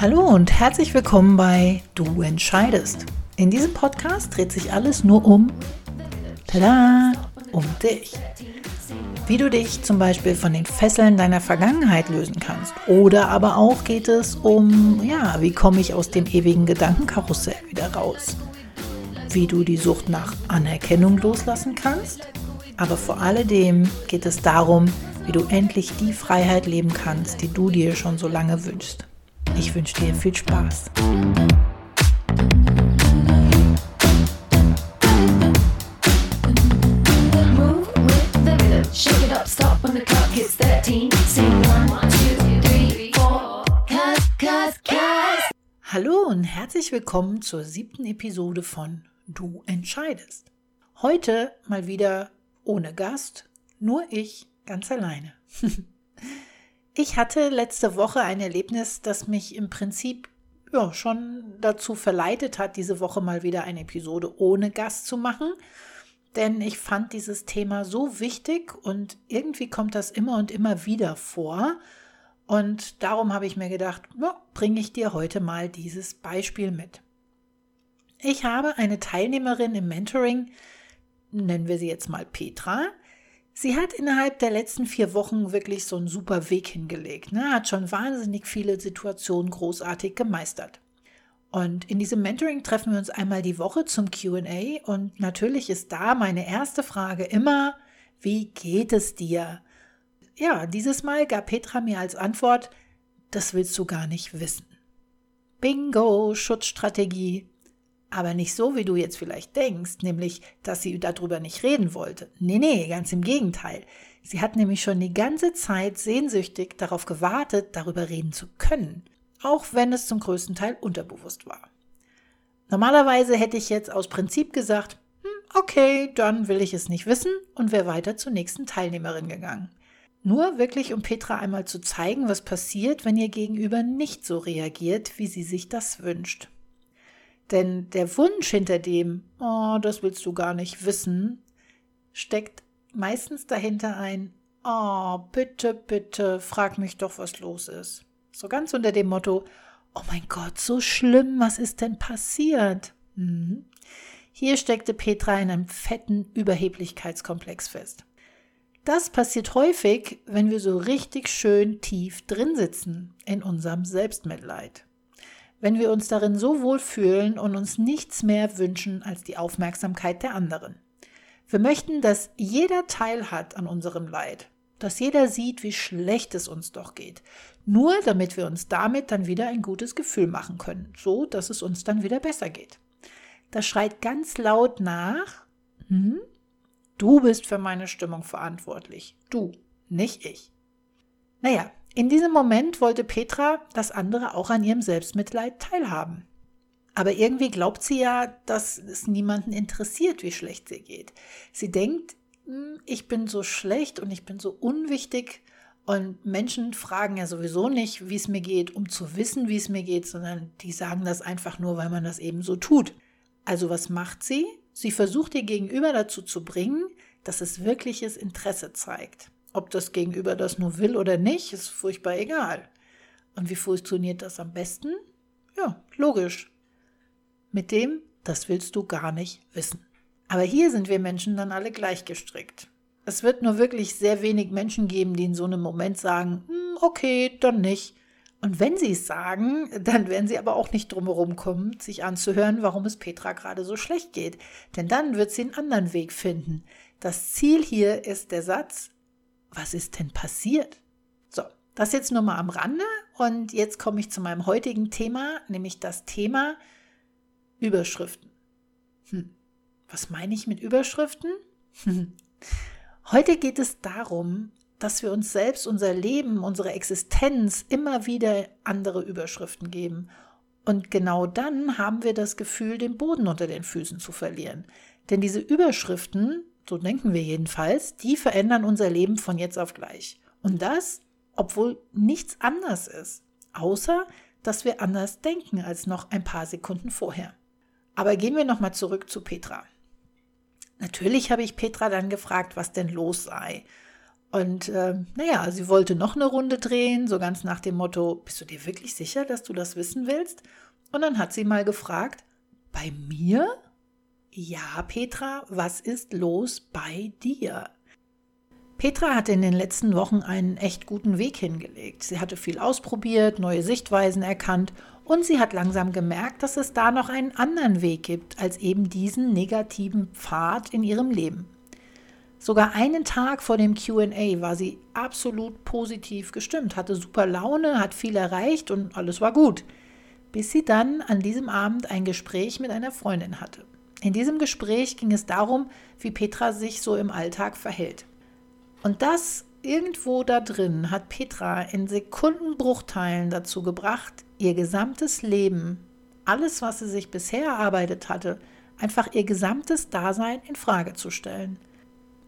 Hallo und herzlich willkommen bei Du entscheidest. In diesem Podcast dreht sich alles nur um, tada, um dich. Wie du dich zum Beispiel von den Fesseln deiner Vergangenheit lösen kannst. Oder aber auch geht es um, ja, wie komme ich aus dem ewigen Gedankenkarussell wieder raus. Wie du die Sucht nach Anerkennung loslassen kannst. Aber vor alledem geht es darum, wie du endlich die Freiheit leben kannst, die du dir schon so lange wünschst. Ich wünsche dir viel Spaß. Hallo und herzlich willkommen zur siebten Episode von Du entscheidest. Heute mal wieder ohne Gast, nur ich ganz alleine. Ich hatte letzte Woche ein Erlebnis, das mich im Prinzip ja, schon dazu verleitet hat, diese Woche mal wieder eine Episode ohne Gast zu machen. Denn ich fand dieses Thema so wichtig und irgendwie kommt das immer und immer wieder vor. Und darum habe ich mir gedacht, ja, bringe ich dir heute mal dieses Beispiel mit. Ich habe eine Teilnehmerin im Mentoring, nennen wir sie jetzt mal Petra, Sie hat innerhalb der letzten vier Wochen wirklich so einen super Weg hingelegt. Ne? Hat schon wahnsinnig viele Situationen großartig gemeistert. Und in diesem Mentoring treffen wir uns einmal die Woche zum QA. Und natürlich ist da meine erste Frage immer, wie geht es dir? Ja, dieses Mal gab Petra mir als Antwort, das willst du gar nicht wissen. Bingo, Schutzstrategie. Aber nicht so, wie du jetzt vielleicht denkst, nämlich, dass sie darüber nicht reden wollte. Nee, nee, ganz im Gegenteil. Sie hat nämlich schon die ganze Zeit sehnsüchtig darauf gewartet, darüber reden zu können, auch wenn es zum größten Teil unterbewusst war. Normalerweise hätte ich jetzt aus Prinzip gesagt, hm, okay, dann will ich es nicht wissen und wäre weiter zur nächsten Teilnehmerin gegangen. Nur wirklich, um Petra einmal zu zeigen, was passiert, wenn ihr Gegenüber nicht so reagiert, wie sie sich das wünscht. Denn der Wunsch hinter dem, oh, das willst du gar nicht wissen, steckt meistens dahinter ein, oh, bitte, bitte, frag mich doch, was los ist. So ganz unter dem Motto, oh mein Gott, so schlimm, was ist denn passiert? Mhm. Hier steckte Petra in einem fetten Überheblichkeitskomplex fest. Das passiert häufig, wenn wir so richtig schön tief drin sitzen in unserem Selbstmitleid wenn wir uns darin so wohl fühlen und uns nichts mehr wünschen als die Aufmerksamkeit der anderen. Wir möchten, dass jeder Teil hat an unserem Leid, dass jeder sieht, wie schlecht es uns doch geht, nur damit wir uns damit dann wieder ein gutes Gefühl machen können, so dass es uns dann wieder besser geht. Das schreit ganz laut nach, hm, du bist für meine Stimmung verantwortlich, du, nicht ich. Naja, in diesem Moment wollte Petra, dass andere auch an ihrem Selbstmitleid teilhaben. Aber irgendwie glaubt sie ja, dass es niemanden interessiert, wie schlecht sie geht. Sie denkt, hm, ich bin so schlecht und ich bin so unwichtig und Menschen fragen ja sowieso nicht, wie es mir geht, um zu wissen, wie es mir geht, sondern die sagen das einfach nur, weil man das eben so tut. Also was macht sie? Sie versucht ihr Gegenüber dazu zu bringen, dass es wirkliches Interesse zeigt. Ob das Gegenüber das nur will oder nicht, ist furchtbar egal. Und wie funktioniert das am besten? Ja, logisch. Mit dem, das willst du gar nicht wissen. Aber hier sind wir Menschen dann alle gleich gestrickt. Es wird nur wirklich sehr wenig Menschen geben, die in so einem Moment sagen, hm, okay, dann nicht. Und wenn sie es sagen, dann werden sie aber auch nicht drumherum kommen, sich anzuhören, warum es Petra gerade so schlecht geht. Denn dann wird sie einen anderen Weg finden. Das Ziel hier ist der Satz, was ist denn passiert? So, das jetzt nur mal am Rande und jetzt komme ich zu meinem heutigen Thema, nämlich das Thema Überschriften. Hm. Was meine ich mit Überschriften? Heute geht es darum, dass wir uns selbst, unser Leben, unsere Existenz immer wieder andere Überschriften geben. Und genau dann haben wir das Gefühl, den Boden unter den Füßen zu verlieren. Denn diese Überschriften so denken wir jedenfalls, die verändern unser Leben von jetzt auf gleich. Und das, obwohl nichts anders ist, außer dass wir anders denken als noch ein paar Sekunden vorher. Aber gehen wir nochmal zurück zu Petra. Natürlich habe ich Petra dann gefragt, was denn los sei. Und äh, naja, sie wollte noch eine Runde drehen, so ganz nach dem Motto, bist du dir wirklich sicher, dass du das wissen willst? Und dann hat sie mal gefragt, bei mir? Ja, Petra, was ist los bei dir? Petra hatte in den letzten Wochen einen echt guten Weg hingelegt. Sie hatte viel ausprobiert, neue Sichtweisen erkannt und sie hat langsam gemerkt, dass es da noch einen anderen Weg gibt als eben diesen negativen Pfad in ihrem Leben. Sogar einen Tag vor dem QA war sie absolut positiv gestimmt, hatte super Laune, hat viel erreicht und alles war gut. Bis sie dann an diesem Abend ein Gespräch mit einer Freundin hatte. In diesem Gespräch ging es darum, wie Petra sich so im Alltag verhält. Und das irgendwo da drin hat Petra in Sekundenbruchteilen dazu gebracht, ihr gesamtes Leben, alles, was sie sich bisher erarbeitet hatte, einfach ihr gesamtes Dasein in Frage zu stellen.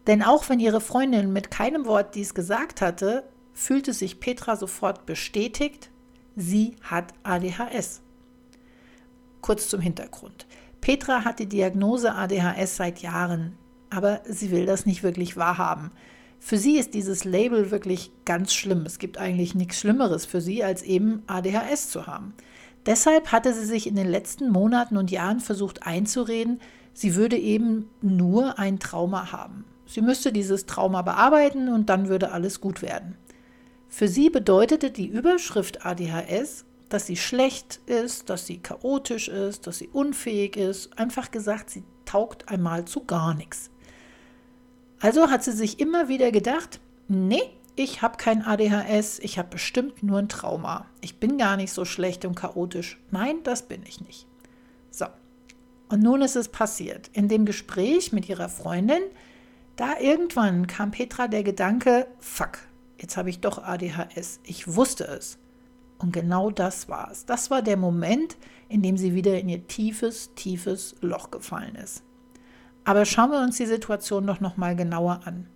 Denn auch wenn ihre Freundin mit keinem Wort dies gesagt hatte, fühlte sich Petra sofort bestätigt, sie hat ADHS. Kurz zum Hintergrund. Petra hat die Diagnose ADHS seit Jahren, aber sie will das nicht wirklich wahrhaben. Für sie ist dieses Label wirklich ganz schlimm. Es gibt eigentlich nichts Schlimmeres für sie, als eben ADHS zu haben. Deshalb hatte sie sich in den letzten Monaten und Jahren versucht einzureden, sie würde eben nur ein Trauma haben. Sie müsste dieses Trauma bearbeiten und dann würde alles gut werden. Für sie bedeutete die Überschrift ADHS, dass sie schlecht ist, dass sie chaotisch ist, dass sie unfähig ist. Einfach gesagt, sie taugt einmal zu gar nichts. Also hat sie sich immer wieder gedacht, nee, ich habe kein ADHS, ich habe bestimmt nur ein Trauma. Ich bin gar nicht so schlecht und chaotisch. Nein, das bin ich nicht. So. Und nun ist es passiert. In dem Gespräch mit ihrer Freundin da irgendwann kam Petra der Gedanke, fuck, jetzt habe ich doch ADHS. Ich wusste es. Und genau das war es. Das war der Moment, in dem sie wieder in ihr tiefes, tiefes Loch gefallen ist. Aber schauen wir uns die Situation doch noch mal genauer an.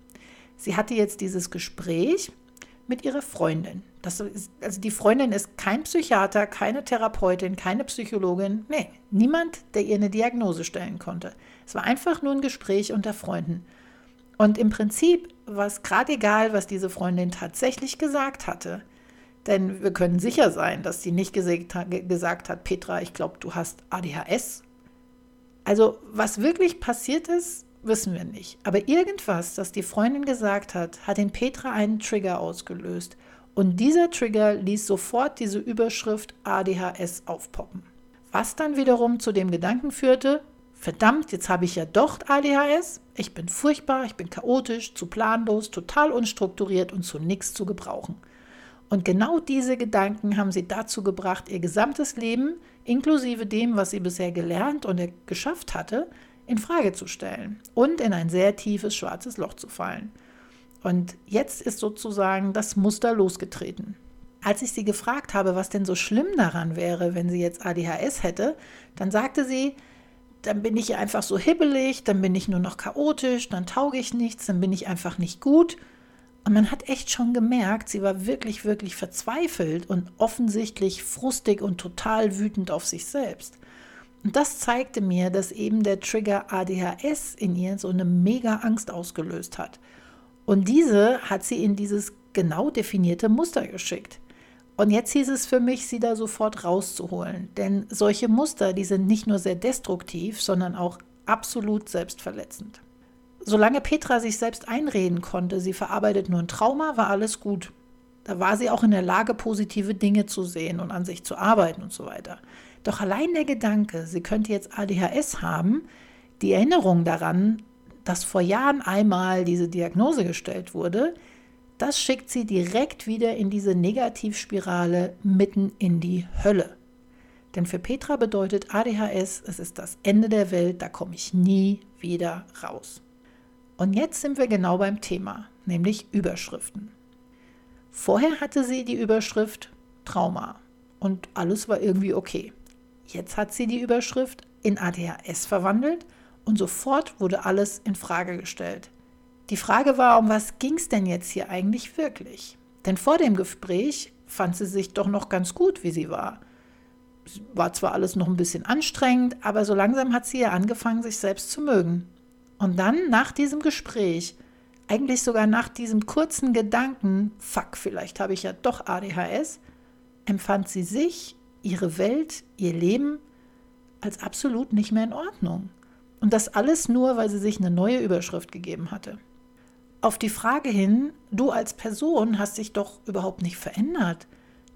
Sie hatte jetzt dieses Gespräch mit ihrer Freundin. Ist, also die Freundin ist kein Psychiater, keine Therapeutin, keine Psychologin. Nee, niemand, der ihr eine Diagnose stellen konnte. Es war einfach nur ein Gespräch unter Freunden. Und im Prinzip war es gerade egal, was diese Freundin tatsächlich gesagt hatte. Denn wir können sicher sein, dass sie nicht gesagt hat, Petra, ich glaube, du hast ADHS. Also was wirklich passiert ist, wissen wir nicht. Aber irgendwas, das die Freundin gesagt hat, hat in Petra einen Trigger ausgelöst. Und dieser Trigger ließ sofort diese Überschrift ADHS aufpoppen. Was dann wiederum zu dem Gedanken führte, verdammt, jetzt habe ich ja doch ADHS, ich bin furchtbar, ich bin chaotisch, zu planlos, total unstrukturiert und zu nichts zu gebrauchen. Und genau diese Gedanken haben sie dazu gebracht, ihr gesamtes Leben, inklusive dem, was sie bisher gelernt und geschafft hatte, in Frage zu stellen und in ein sehr tiefes schwarzes Loch zu fallen. Und jetzt ist sozusagen das Muster losgetreten. Als ich sie gefragt habe, was denn so schlimm daran wäre, wenn sie jetzt ADHS hätte, dann sagte sie, dann bin ich einfach so hibbelig, dann bin ich nur noch chaotisch, dann tauge ich nichts, dann bin ich einfach nicht gut. Und man hat echt schon gemerkt, sie war wirklich, wirklich verzweifelt und offensichtlich frustig und total wütend auf sich selbst. Und das zeigte mir, dass eben der Trigger ADHS in ihr so eine mega Angst ausgelöst hat. Und diese hat sie in dieses genau definierte Muster geschickt. Und jetzt hieß es für mich, sie da sofort rauszuholen. Denn solche Muster, die sind nicht nur sehr destruktiv, sondern auch absolut selbstverletzend. Solange Petra sich selbst einreden konnte, sie verarbeitet nur ein Trauma, war alles gut. Da war sie auch in der Lage, positive Dinge zu sehen und an sich zu arbeiten und so weiter. Doch allein der Gedanke, sie könnte jetzt ADHS haben, die Erinnerung daran, dass vor Jahren einmal diese Diagnose gestellt wurde, das schickt sie direkt wieder in diese Negativspirale mitten in die Hölle. Denn für Petra bedeutet ADHS, es ist das Ende der Welt, da komme ich nie wieder raus. Und jetzt sind wir genau beim Thema, nämlich Überschriften. Vorher hatte sie die Überschrift Trauma und alles war irgendwie okay. Jetzt hat sie die Überschrift in ADHS verwandelt und sofort wurde alles in Frage gestellt. Die Frage war, um was ging es denn jetzt hier eigentlich wirklich? Denn vor dem Gespräch fand sie sich doch noch ganz gut, wie sie war. War zwar alles noch ein bisschen anstrengend, aber so langsam hat sie ja angefangen, sich selbst zu mögen. Und dann, nach diesem Gespräch, eigentlich sogar nach diesem kurzen Gedanken, fuck, vielleicht habe ich ja doch ADHS, empfand sie sich, ihre Welt, ihr Leben als absolut nicht mehr in Ordnung. Und das alles nur, weil sie sich eine neue Überschrift gegeben hatte. Auf die Frage hin, du als Person hast dich doch überhaupt nicht verändert.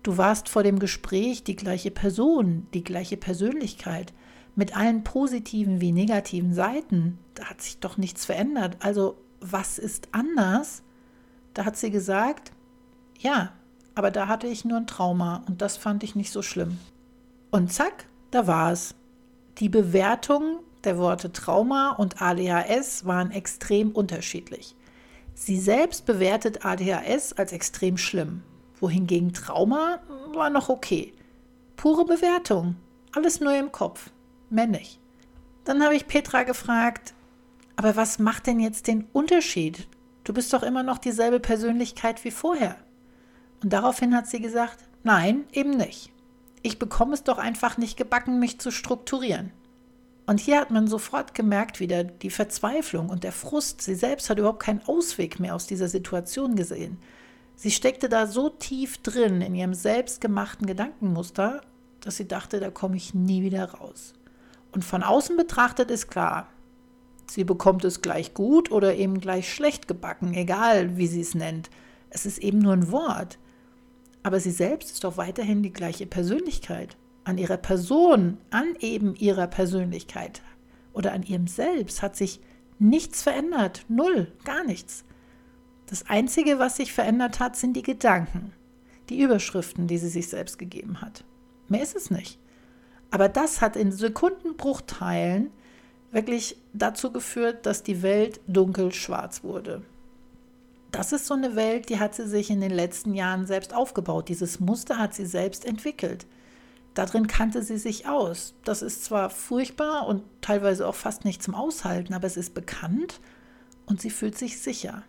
Du warst vor dem Gespräch die gleiche Person, die gleiche Persönlichkeit, mit allen positiven wie negativen Seiten. Da hat sich doch nichts verändert. Also was ist anders? Da hat sie gesagt, ja, aber da hatte ich nur ein Trauma und das fand ich nicht so schlimm. Und zack, da war es. Die Bewertung der Worte Trauma und ADHS waren extrem unterschiedlich. Sie selbst bewertet ADHS als extrem schlimm, wohingegen Trauma war noch okay. Pure Bewertung, alles nur im Kopf, nicht. Dann habe ich Petra gefragt, aber was macht denn jetzt den Unterschied? Du bist doch immer noch dieselbe Persönlichkeit wie vorher. Und daraufhin hat sie gesagt, nein, eben nicht. Ich bekomme es doch einfach nicht gebacken, mich zu strukturieren. Und hier hat man sofort gemerkt wieder die Verzweiflung und der Frust. Sie selbst hat überhaupt keinen Ausweg mehr aus dieser Situation gesehen. Sie steckte da so tief drin in ihrem selbstgemachten Gedankenmuster, dass sie dachte, da komme ich nie wieder raus. Und von außen betrachtet ist klar, sie bekommt es gleich gut oder eben gleich schlecht gebacken, egal wie sie es nennt. Es ist eben nur ein Wort. Aber sie selbst ist doch weiterhin die gleiche Persönlichkeit an ihrer Person, an eben ihrer Persönlichkeit oder an ihrem Selbst hat sich nichts verändert. Null, gar nichts. Das Einzige, was sich verändert hat, sind die Gedanken, die Überschriften, die sie sich selbst gegeben hat. Mehr ist es nicht. Aber das hat in Sekundenbruchteilen wirklich dazu geführt, dass die Welt dunkel-schwarz wurde. Das ist so eine Welt, die hat sie sich in den letzten Jahren selbst aufgebaut. Dieses Muster hat sie selbst entwickelt. Darin kannte sie sich aus. Das ist zwar furchtbar und teilweise auch fast nicht zum Aushalten, aber es ist bekannt und sie fühlt sich sicher.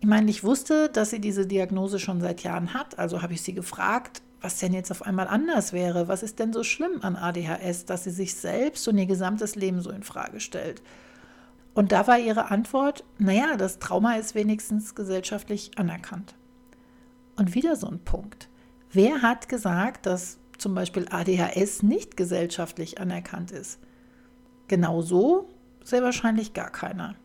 Ich meine, ich wusste, dass sie diese Diagnose schon seit Jahren hat, also habe ich sie gefragt, was denn jetzt auf einmal anders wäre. Was ist denn so schlimm an ADHS, dass sie sich selbst und ihr gesamtes Leben so in Frage stellt? Und da war ihre Antwort, naja, das Trauma ist wenigstens gesellschaftlich anerkannt. Und wieder so ein Punkt. Wer hat gesagt, dass zum Beispiel ADHS nicht gesellschaftlich anerkannt ist. Genauso sehr wahrscheinlich gar keiner.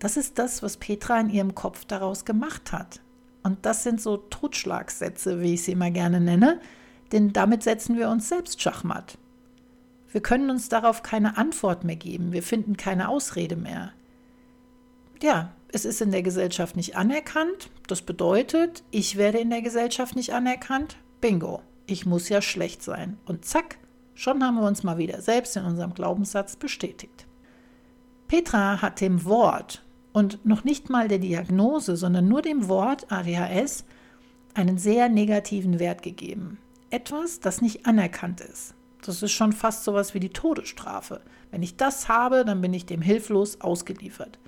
Das ist das, was Petra in ihrem Kopf daraus gemacht hat. Und das sind so Totschlagsätze, wie ich sie immer gerne nenne, denn damit setzen wir uns selbst schachmatt. Wir können uns darauf keine Antwort mehr geben, wir finden keine Ausrede mehr. Ja, es ist in der Gesellschaft nicht anerkannt, das bedeutet, ich werde in der Gesellschaft nicht anerkannt, bingo ich muss ja schlecht sein. Und zack, schon haben wir uns mal wieder selbst in unserem Glaubenssatz bestätigt. Petra hat dem Wort und noch nicht mal der Diagnose, sondern nur dem Wort ADHS einen sehr negativen Wert gegeben. Etwas, das nicht anerkannt ist. Das ist schon fast sowas wie die Todesstrafe. Wenn ich das habe, dann bin ich dem hilflos ausgeliefert.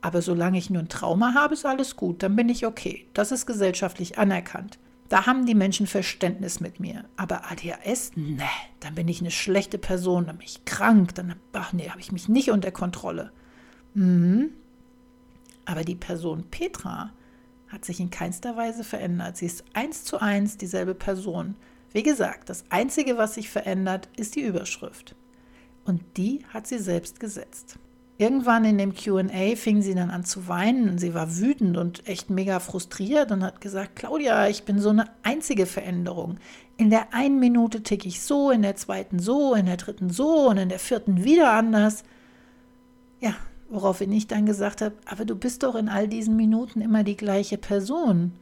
Aber solange ich nur ein Trauma habe, ist alles gut, dann bin ich okay. Das ist gesellschaftlich anerkannt. Da haben die Menschen Verständnis mit mir. Aber ADHS, ne, dann bin ich eine schlechte Person, dann bin ich krank, dann nee, habe ich mich nicht unter Kontrolle. Mhm. Aber die Person Petra hat sich in keinster Weise verändert. Sie ist eins zu eins dieselbe Person. Wie gesagt, das Einzige, was sich verändert, ist die Überschrift. Und die hat sie selbst gesetzt. Irgendwann in dem QA fing sie dann an zu weinen. Sie war wütend und echt mega frustriert und hat gesagt, Claudia, ich bin so eine einzige Veränderung. In der einen Minute ticke ich so, in der zweiten so, in der dritten so und in der vierten wieder anders. Ja, woraufhin ich dann gesagt habe, aber du bist doch in all diesen Minuten immer die gleiche Person.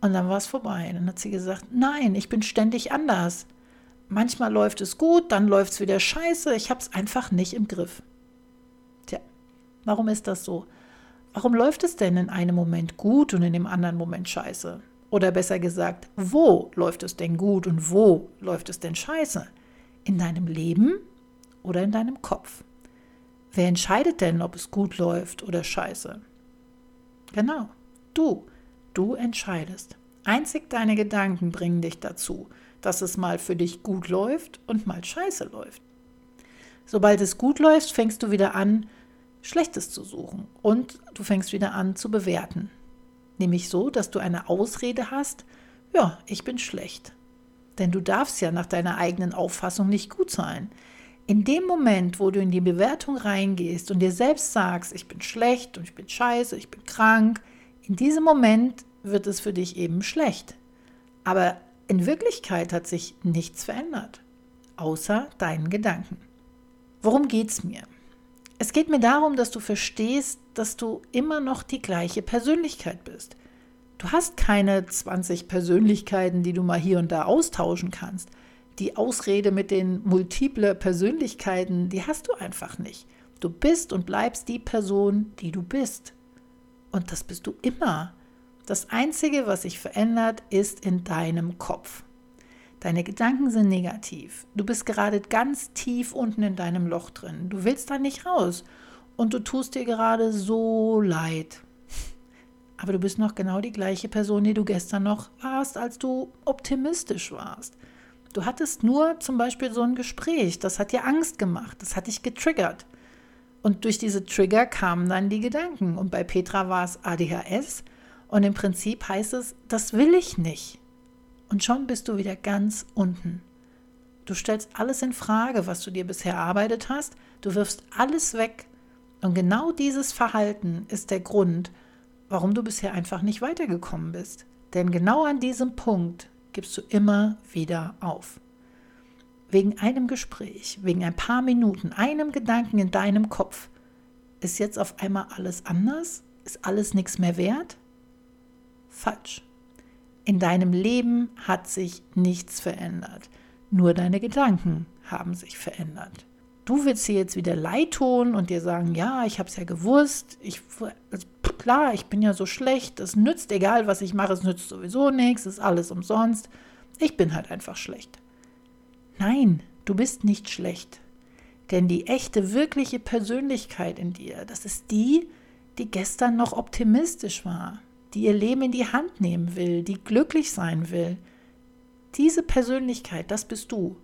Und dann war es vorbei. Dann hat sie gesagt, nein, ich bin ständig anders. Manchmal läuft es gut, dann läuft es wieder scheiße. Ich habe es einfach nicht im Griff. Warum ist das so? Warum läuft es denn in einem Moment gut und in dem anderen Moment scheiße? Oder besser gesagt, wo läuft es denn gut und wo läuft es denn scheiße? In deinem Leben oder in deinem Kopf? Wer entscheidet denn, ob es gut läuft oder scheiße? Genau, du. Du entscheidest. Einzig deine Gedanken bringen dich dazu, dass es mal für dich gut läuft und mal scheiße läuft. Sobald es gut läuft, fängst du wieder an, Schlechtes zu suchen und du fängst wieder an zu bewerten. Nämlich so, dass du eine Ausrede hast, ja, ich bin schlecht. Denn du darfst ja nach deiner eigenen Auffassung nicht gut sein. In dem Moment, wo du in die Bewertung reingehst und dir selbst sagst, ich bin schlecht und ich bin scheiße, ich bin krank, in diesem Moment wird es für dich eben schlecht. Aber in Wirklichkeit hat sich nichts verändert, außer deinen Gedanken. Worum geht es mir? Es geht mir darum, dass du verstehst, dass du immer noch die gleiche Persönlichkeit bist. Du hast keine 20 Persönlichkeiten, die du mal hier und da austauschen kannst. Die Ausrede mit den multiple Persönlichkeiten, die hast du einfach nicht. Du bist und bleibst die Person, die du bist. Und das bist du immer. Das Einzige, was sich verändert, ist in deinem Kopf. Deine Gedanken sind negativ. Du bist gerade ganz tief unten in deinem Loch drin. Du willst da nicht raus. Und du tust dir gerade so leid aber du bist noch genau die gleiche Person, die du gestern noch warst, als du optimistisch warst. Du hattest nur zum Beispiel so ein Gespräch, das hat dir Angst gemacht, das hat dich getriggert. Und durch diese Trigger kamen dann die Gedanken. Und bei Petra war es ADHS. Und im Prinzip heißt es, das will ich nicht. Und schon bist du wieder ganz unten. Du stellst alles in Frage, was du dir bisher erarbeitet hast. Du wirfst alles weg. Und genau dieses Verhalten ist der Grund, warum du bisher einfach nicht weitergekommen bist. Denn genau an diesem Punkt gibst du immer wieder auf. Wegen einem Gespräch, wegen ein paar Minuten, einem Gedanken in deinem Kopf, ist jetzt auf einmal alles anders? Ist alles nichts mehr wert? Falsch. In deinem Leben hat sich nichts verändert. Nur deine Gedanken haben sich verändert. Du willst dir jetzt wieder leid tun und dir sagen, ja, ich habe es ja gewusst, ich, also klar, ich bin ja so schlecht, es nützt, egal was ich mache, es nützt sowieso nichts, es ist alles umsonst. Ich bin halt einfach schlecht. Nein, du bist nicht schlecht. Denn die echte, wirkliche Persönlichkeit in dir, das ist die, die gestern noch optimistisch war, die ihr Leben in die Hand nehmen will, die glücklich sein will. Diese Persönlichkeit, das bist du.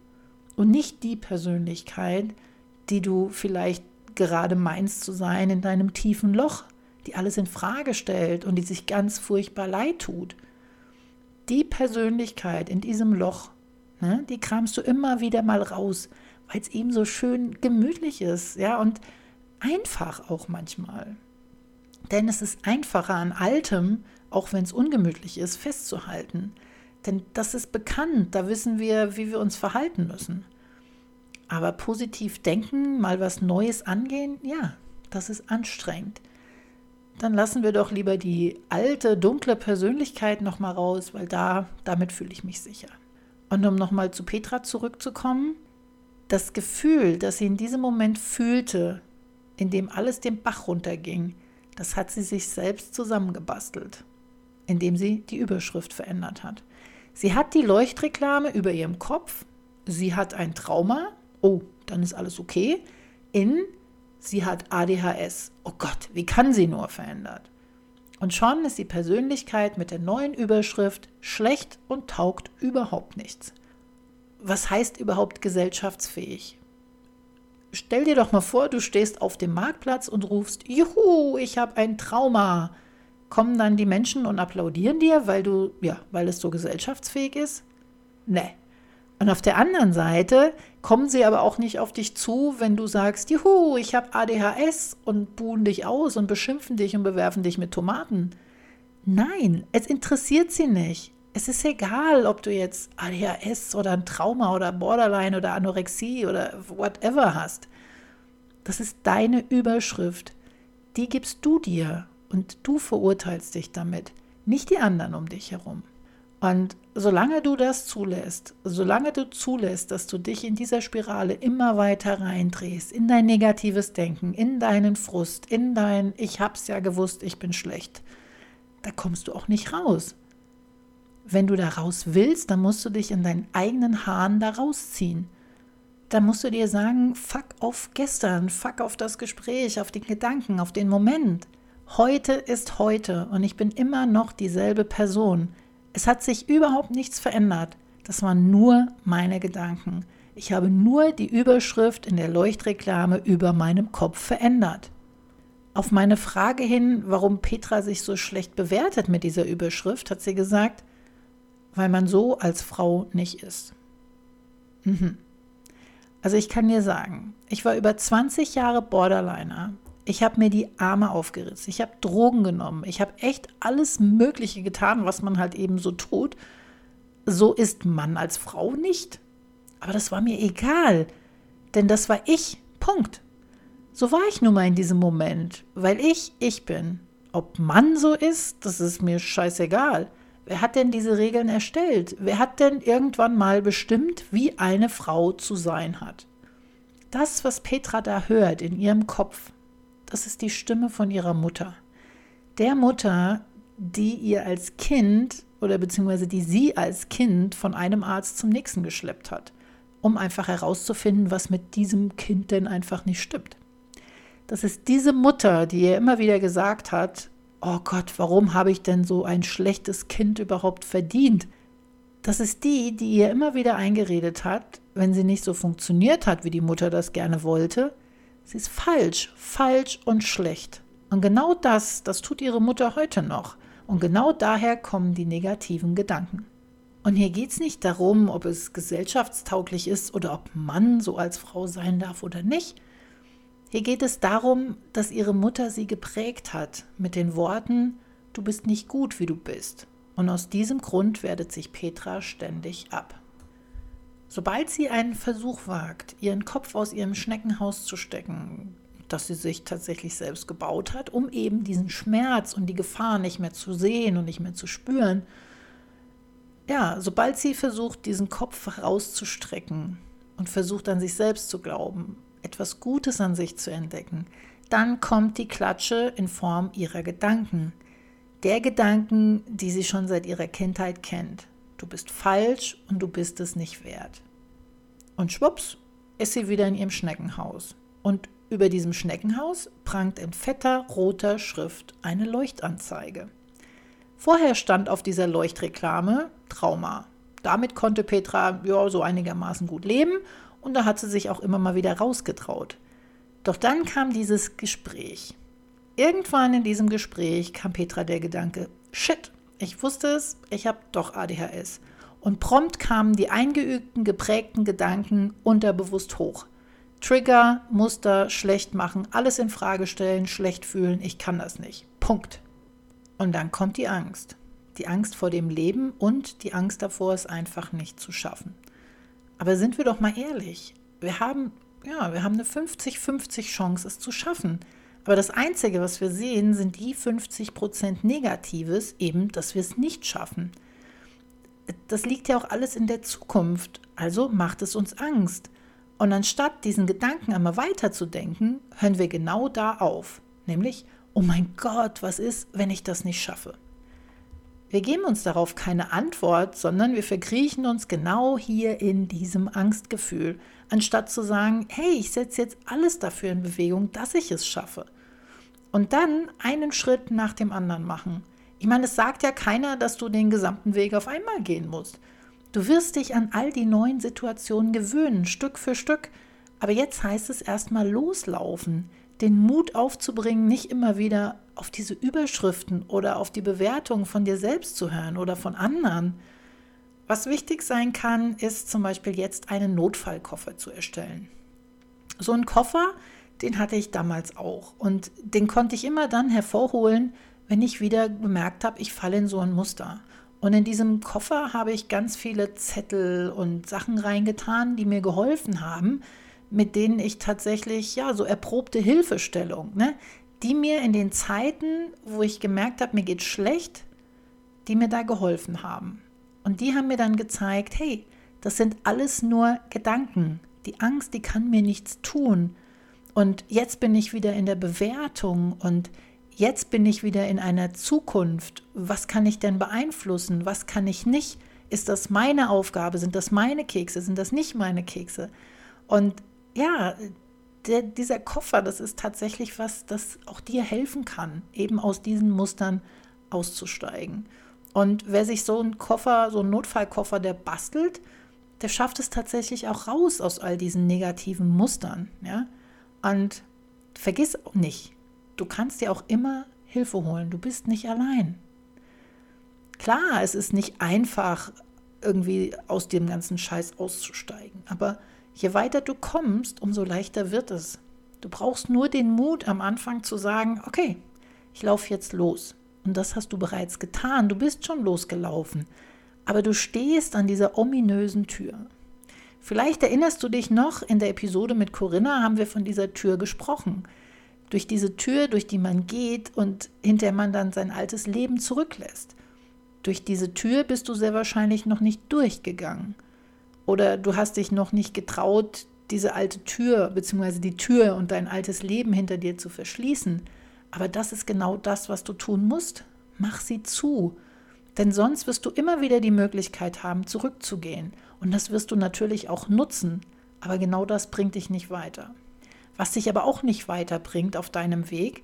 Und nicht die Persönlichkeit, die du vielleicht gerade meinst zu sein in deinem tiefen Loch, die alles in Frage stellt und die sich ganz furchtbar leid tut. Die Persönlichkeit in diesem Loch, ne, die kramst du immer wieder mal raus, weil es eben so schön gemütlich ist, ja, und einfach auch manchmal. Denn es ist einfacher an Altem, auch wenn es ungemütlich ist, festzuhalten. Denn das ist bekannt, da wissen wir, wie wir uns verhalten müssen. Aber positiv denken, mal was Neues angehen, ja, das ist anstrengend dann lassen wir doch lieber die alte, dunkle Persönlichkeit nochmal raus, weil da, damit fühle ich mich sicher. Und um nochmal zu Petra zurückzukommen, das Gefühl, das sie in diesem Moment fühlte, in dem alles den Bach runterging, das hat sie sich selbst zusammengebastelt, indem sie die Überschrift verändert hat. Sie hat die Leuchtreklame über ihrem Kopf, sie hat ein Trauma, oh, dann ist alles okay, in sie hat ADHS. Oh Gott, wie kann sie nur verändert? Und schon ist die Persönlichkeit mit der neuen Überschrift schlecht und taugt überhaupt nichts. Was heißt überhaupt gesellschaftsfähig? Stell dir doch mal vor, du stehst auf dem Marktplatz und rufst, Juhu, ich habe ein Trauma. Kommen dann die Menschen und applaudieren dir, weil du, ja, weil es so gesellschaftsfähig ist? Nee, und auf der anderen Seite kommen sie aber auch nicht auf dich zu, wenn du sagst, juhu, ich habe ADHS und buhen dich aus und beschimpfen dich und bewerfen dich mit Tomaten. Nein, es interessiert sie nicht. Es ist egal, ob du jetzt ADHS oder ein Trauma oder Borderline oder Anorexie oder whatever hast. Das ist deine Überschrift. Die gibst du dir und du verurteilst dich damit, nicht die anderen um dich herum. Und solange du das zulässt, solange du zulässt, dass du dich in dieser Spirale immer weiter reindrehst, in dein negatives Denken, in deinen Frust, in dein Ich hab's ja gewusst, ich bin schlecht, da kommst du auch nicht raus. Wenn du da raus willst, dann musst du dich in deinen eigenen Haaren da rausziehen. Dann musst du dir sagen, fuck auf gestern, fuck auf das Gespräch, auf den Gedanken, auf den Moment. Heute ist heute und ich bin immer noch dieselbe Person. Es hat sich überhaupt nichts verändert. Das waren nur meine Gedanken. Ich habe nur die Überschrift in der Leuchtreklame über meinem Kopf verändert. auf meine Frage hin, warum Petra sich so schlecht bewertet mit dieser Überschrift, hat sie gesagt, weil man so als Frau nicht ist. Mhm. Also ich kann dir sagen, ich war über 20 Jahre Borderliner. Ich habe mir die Arme aufgeritzt. Ich habe Drogen genommen. Ich habe echt alles Mögliche getan, was man halt eben so tut. So ist man als Frau nicht. Aber das war mir egal, denn das war ich. Punkt. So war ich nun mal in diesem Moment, weil ich ich bin. Ob Mann so ist, das ist mir scheißegal. Wer hat denn diese Regeln erstellt? Wer hat denn irgendwann mal bestimmt, wie eine Frau zu sein hat? Das, was Petra da hört in ihrem Kopf, das ist die Stimme von ihrer Mutter. Der Mutter, die ihr als Kind oder beziehungsweise die sie als Kind von einem Arzt zum nächsten geschleppt hat, um einfach herauszufinden, was mit diesem Kind denn einfach nicht stimmt. Das ist diese Mutter, die ihr immer wieder gesagt hat, oh Gott, warum habe ich denn so ein schlechtes Kind überhaupt verdient? Das ist die, die ihr immer wieder eingeredet hat, wenn sie nicht so funktioniert hat, wie die Mutter das gerne wollte. Sie ist falsch, falsch und schlecht. Und genau das, das tut ihre Mutter heute noch. Und genau daher kommen die negativen Gedanken. Und hier geht es nicht darum, ob es gesellschaftstauglich ist oder ob Mann so als Frau sein darf oder nicht, hier geht es darum, dass ihre Mutter sie geprägt hat mit den Worten, du bist nicht gut, wie du bist. Und aus diesem Grund wertet sich Petra ständig ab. Sobald sie einen Versuch wagt, ihren Kopf aus ihrem Schneckenhaus zu stecken, das sie sich tatsächlich selbst gebaut hat, um eben diesen Schmerz und die Gefahr nicht mehr zu sehen und nicht mehr zu spüren, ja, sobald sie versucht, diesen Kopf rauszustrecken und versucht an sich selbst zu glauben, etwas Gutes an sich zu entdecken, dann kommt die Klatsche in Form ihrer Gedanken. Der Gedanken, die sie schon seit ihrer Kindheit kennt. Du bist falsch und du bist es nicht wert. Und schwupps ist sie wieder in ihrem Schneckenhaus. Und über diesem Schneckenhaus prangt in fetter roter Schrift eine Leuchtanzeige. Vorher stand auf dieser Leuchtreklame Trauma. Damit konnte Petra ja, so einigermaßen gut leben und da hat sie sich auch immer mal wieder rausgetraut. Doch dann kam dieses Gespräch. Irgendwann in diesem Gespräch kam Petra der Gedanke, shit, ich wusste es, ich habe doch ADHS. Und prompt kamen die eingeübten, geprägten Gedanken unterbewusst hoch. Trigger, Muster, schlecht machen, alles in Frage stellen, schlecht fühlen, ich kann das nicht. Punkt. Und dann kommt die Angst. Die Angst vor dem Leben und die Angst davor, es einfach nicht zu schaffen. Aber sind wir doch mal ehrlich, wir haben, ja, wir haben eine 50-50 Chance, es zu schaffen. Aber das Einzige, was wir sehen, sind die 50% Negatives, eben, dass wir es nicht schaffen. Das liegt ja auch alles in der Zukunft, also macht es uns Angst. Und anstatt diesen Gedanken einmal weiterzudenken, hören wir genau da auf, nämlich, oh mein Gott, was ist, wenn ich das nicht schaffe? Wir geben uns darauf keine Antwort, sondern wir verkriechen uns genau hier in diesem Angstgefühl, anstatt zu sagen, hey, ich setze jetzt alles dafür in Bewegung, dass ich es schaffe. Und dann einen Schritt nach dem anderen machen. Ich meine, es sagt ja keiner, dass du den gesamten Weg auf einmal gehen musst. Du wirst dich an all die neuen Situationen gewöhnen, Stück für Stück. Aber jetzt heißt es erstmal loslaufen, den Mut aufzubringen, nicht immer wieder auf diese Überschriften oder auf die Bewertung von dir selbst zu hören oder von anderen. Was wichtig sein kann, ist zum Beispiel jetzt einen Notfallkoffer zu erstellen. So einen Koffer, den hatte ich damals auch und den konnte ich immer dann hervorholen, wenn ich wieder bemerkt habe, ich falle in so ein Muster. Und in diesem Koffer habe ich ganz viele Zettel und Sachen reingetan, die mir geholfen haben, mit denen ich tatsächlich ja so erprobte Hilfestellung, ne, die mir in den Zeiten, wo ich gemerkt habe, mir geht schlecht, die mir da geholfen haben. Und die haben mir dann gezeigt, hey, das sind alles nur Gedanken. Die Angst, die kann mir nichts tun. Und jetzt bin ich wieder in der Bewertung und jetzt bin ich wieder in einer Zukunft. Was kann ich denn beeinflussen? Was kann ich nicht? Ist das meine Aufgabe? Sind das meine Kekse? Sind das nicht meine Kekse? Und ja, der, dieser Koffer, das ist tatsächlich was, das auch dir helfen kann, eben aus diesen Mustern auszusteigen. Und wer sich so einen Koffer, so einen Notfallkoffer, der bastelt, der schafft es tatsächlich auch raus aus all diesen negativen Mustern. Ja? Und vergiss nicht, du kannst dir auch immer Hilfe holen. Du bist nicht allein. Klar, es ist nicht einfach, irgendwie aus dem ganzen Scheiß auszusteigen. Aber je weiter du kommst, umso leichter wird es. Du brauchst nur den Mut am Anfang zu sagen, okay, ich laufe jetzt los. Und das hast du bereits getan. Du bist schon losgelaufen. Aber du stehst an dieser ominösen Tür. Vielleicht erinnerst du dich noch, in der Episode mit Corinna haben wir von dieser Tür gesprochen. Durch diese Tür, durch die man geht und hinter man dann sein altes Leben zurücklässt. Durch diese Tür bist du sehr wahrscheinlich noch nicht durchgegangen. Oder du hast dich noch nicht getraut, diese alte Tür bzw. die Tür und dein altes Leben hinter dir zu verschließen. Aber das ist genau das, was du tun musst. Mach sie zu. Denn sonst wirst du immer wieder die Möglichkeit haben, zurückzugehen. Und das wirst du natürlich auch nutzen. Aber genau das bringt dich nicht weiter. Was dich aber auch nicht weiterbringt auf deinem Weg,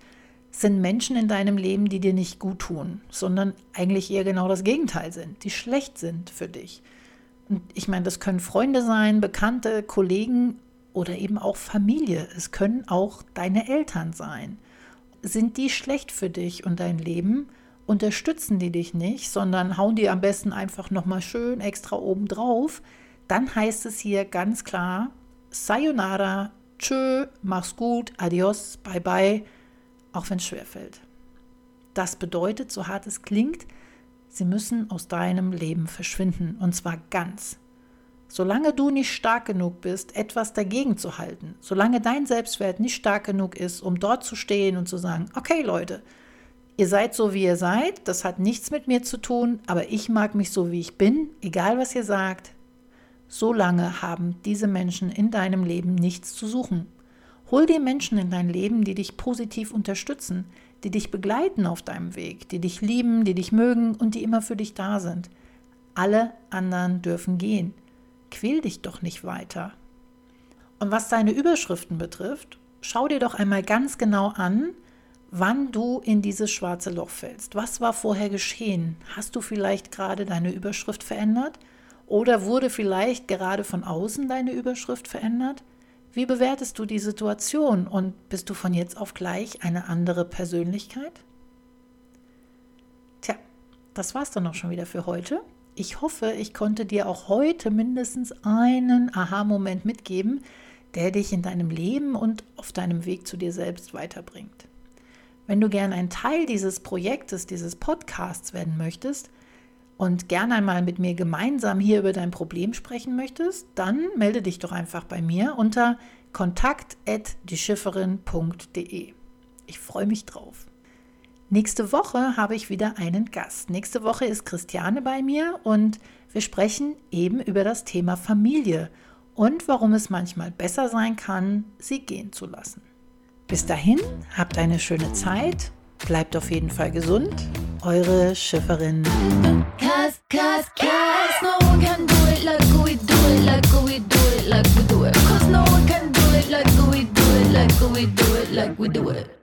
sind Menschen in deinem Leben, die dir nicht gut tun, sondern eigentlich eher genau das Gegenteil sind, die schlecht sind für dich. Und ich meine, das können Freunde sein, Bekannte, Kollegen oder eben auch Familie. Es können auch deine Eltern sein. Sind die schlecht für dich und dein Leben? Unterstützen die dich nicht, sondern hauen die am besten einfach nochmal schön extra oben drauf? Dann heißt es hier ganz klar: Sayonara, tschö, mach's gut, adios, bye bye auch wenn es schwerfällt. Das bedeutet, so hart es klingt, sie müssen aus deinem Leben verschwinden und zwar ganz. Solange du nicht stark genug bist, etwas dagegen zu halten, solange dein Selbstwert nicht stark genug ist, um dort zu stehen und zu sagen, okay Leute, ihr seid so, wie ihr seid, das hat nichts mit mir zu tun, aber ich mag mich so, wie ich bin, egal was ihr sagt, solange haben diese Menschen in deinem Leben nichts zu suchen. Hol dir Menschen in dein Leben, die dich positiv unterstützen, die dich begleiten auf deinem Weg, die dich lieben, die dich mögen und die immer für dich da sind. Alle anderen dürfen gehen. Quäl dich doch nicht weiter. Und was deine Überschriften betrifft, schau dir doch einmal ganz genau an, wann du in dieses schwarze Loch fällst. Was war vorher geschehen? Hast du vielleicht gerade deine Überschrift verändert? Oder wurde vielleicht gerade von außen deine Überschrift verändert? Wie bewertest du die Situation und bist du von jetzt auf gleich eine andere Persönlichkeit? Tja, das war's dann auch schon wieder für heute. Ich hoffe, ich konnte dir auch heute mindestens einen Aha-Moment mitgeben, der dich in deinem Leben und auf deinem Weg zu dir selbst weiterbringt. Wenn du gern ein Teil dieses Projektes, dieses Podcasts werden möchtest, und gerne einmal mit mir gemeinsam hier über dein Problem sprechen möchtest, dann melde dich doch einfach bei mir unter kontakt@dieschifferin.de. Ich freue mich drauf. Nächste Woche habe ich wieder einen Gast. Nächste Woche ist Christiane bei mir und wir sprechen eben über das Thema Familie und warum es manchmal besser sein kann, sie gehen zu lassen. Bis dahin, habt eine schöne Zeit, bleibt auf jeden Fall gesund. Eure Schifferin. Like we do it.